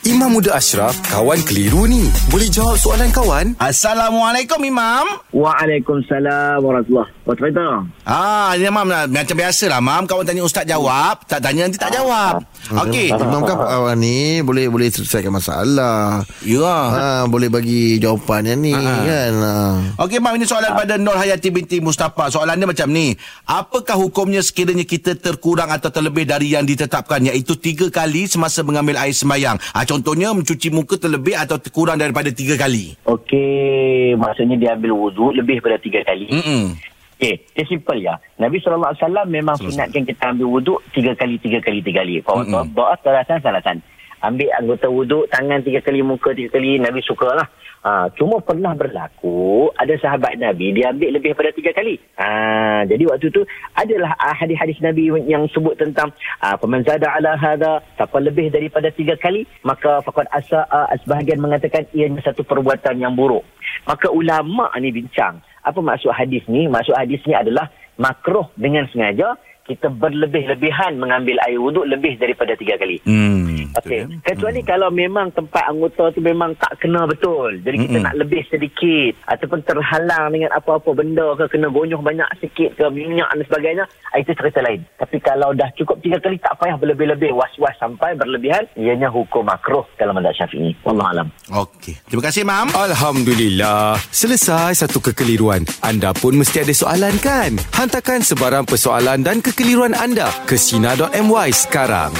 Imam Muda Ashraf, kawan keliru ni. Boleh jawab soalan kawan? Assalamualaikum Imam. Waalaikumsalam warahmatullahi wabarakatuh. Ah, ni Imam lah. macam biasa lah Mam. Kawan tanya ustaz jawab, tak tanya nanti tak jawab. Okey. Imam kan awak ni boleh boleh selesaikan masalah. Ya. Ha, boleh bagi jawapan yang ni kan. Ha. Okey Mam, ini soalan pada Nur Hayati binti Mustafa. Soalan dia macam ni. Apakah hukumnya sekiranya kita terkurang atau terlebih dari yang ditetapkan iaitu tiga kali semasa mengambil air sembayang? Contohnya mencuci muka terlebih atau kurang daripada tiga kali. Okey, maksudnya dia ambil wuduk lebih daripada tiga kali. Mm-mm. Okey, dia simple ya. Nabi SAW memang sunatkan kita ambil wuduk tiga kali, tiga kali, tiga kali. Kalau Mm-mm. mm doa salatan, salatan. Ambil anggota wuduk, tangan tiga kali, muka tiga kali, Nabi sukalah. Ha, cuma pernah berlaku, ada sahabat Nabi, dia ambil lebih daripada tiga kali. Ha, jadi waktu tu, adalah ah, hadis-hadis Nabi yang sebut tentang ah, Faman zada ala hadha, siapa lebih daripada tiga kali, maka fakad asa, ah, sebahagian mengatakan ianya satu perbuatan yang buruk. Maka ulama ni bincang, apa maksud hadis ni? Maksud hadis ni adalah makruh dengan sengaja kita berlebih-lebihan mengambil air wuduk lebih daripada tiga kali. Hmm. Okey. Kecuali kalau memang tempat anggota tu memang tak kena betul. Jadi kita Mm-mm. nak lebih sedikit ataupun terhalang dengan apa-apa benda ke kena gonyuh banyak sikit ke minyak dan sebagainya, ah, itu cerita lain. Tapi kalau dah cukup tiga kali tak payah berlebih-lebih was-was sampai berlebihan, ianya hukum makruh dalam mazhab Syafi'i. Wallahu alam. Okey. Terima kasih Mam. Alhamdulillah. Selesai satu kekeliruan. Anda pun mesti ada soalan kan? Hantarkan sebarang persoalan dan kekeliruan anda ke Sina.my sekarang.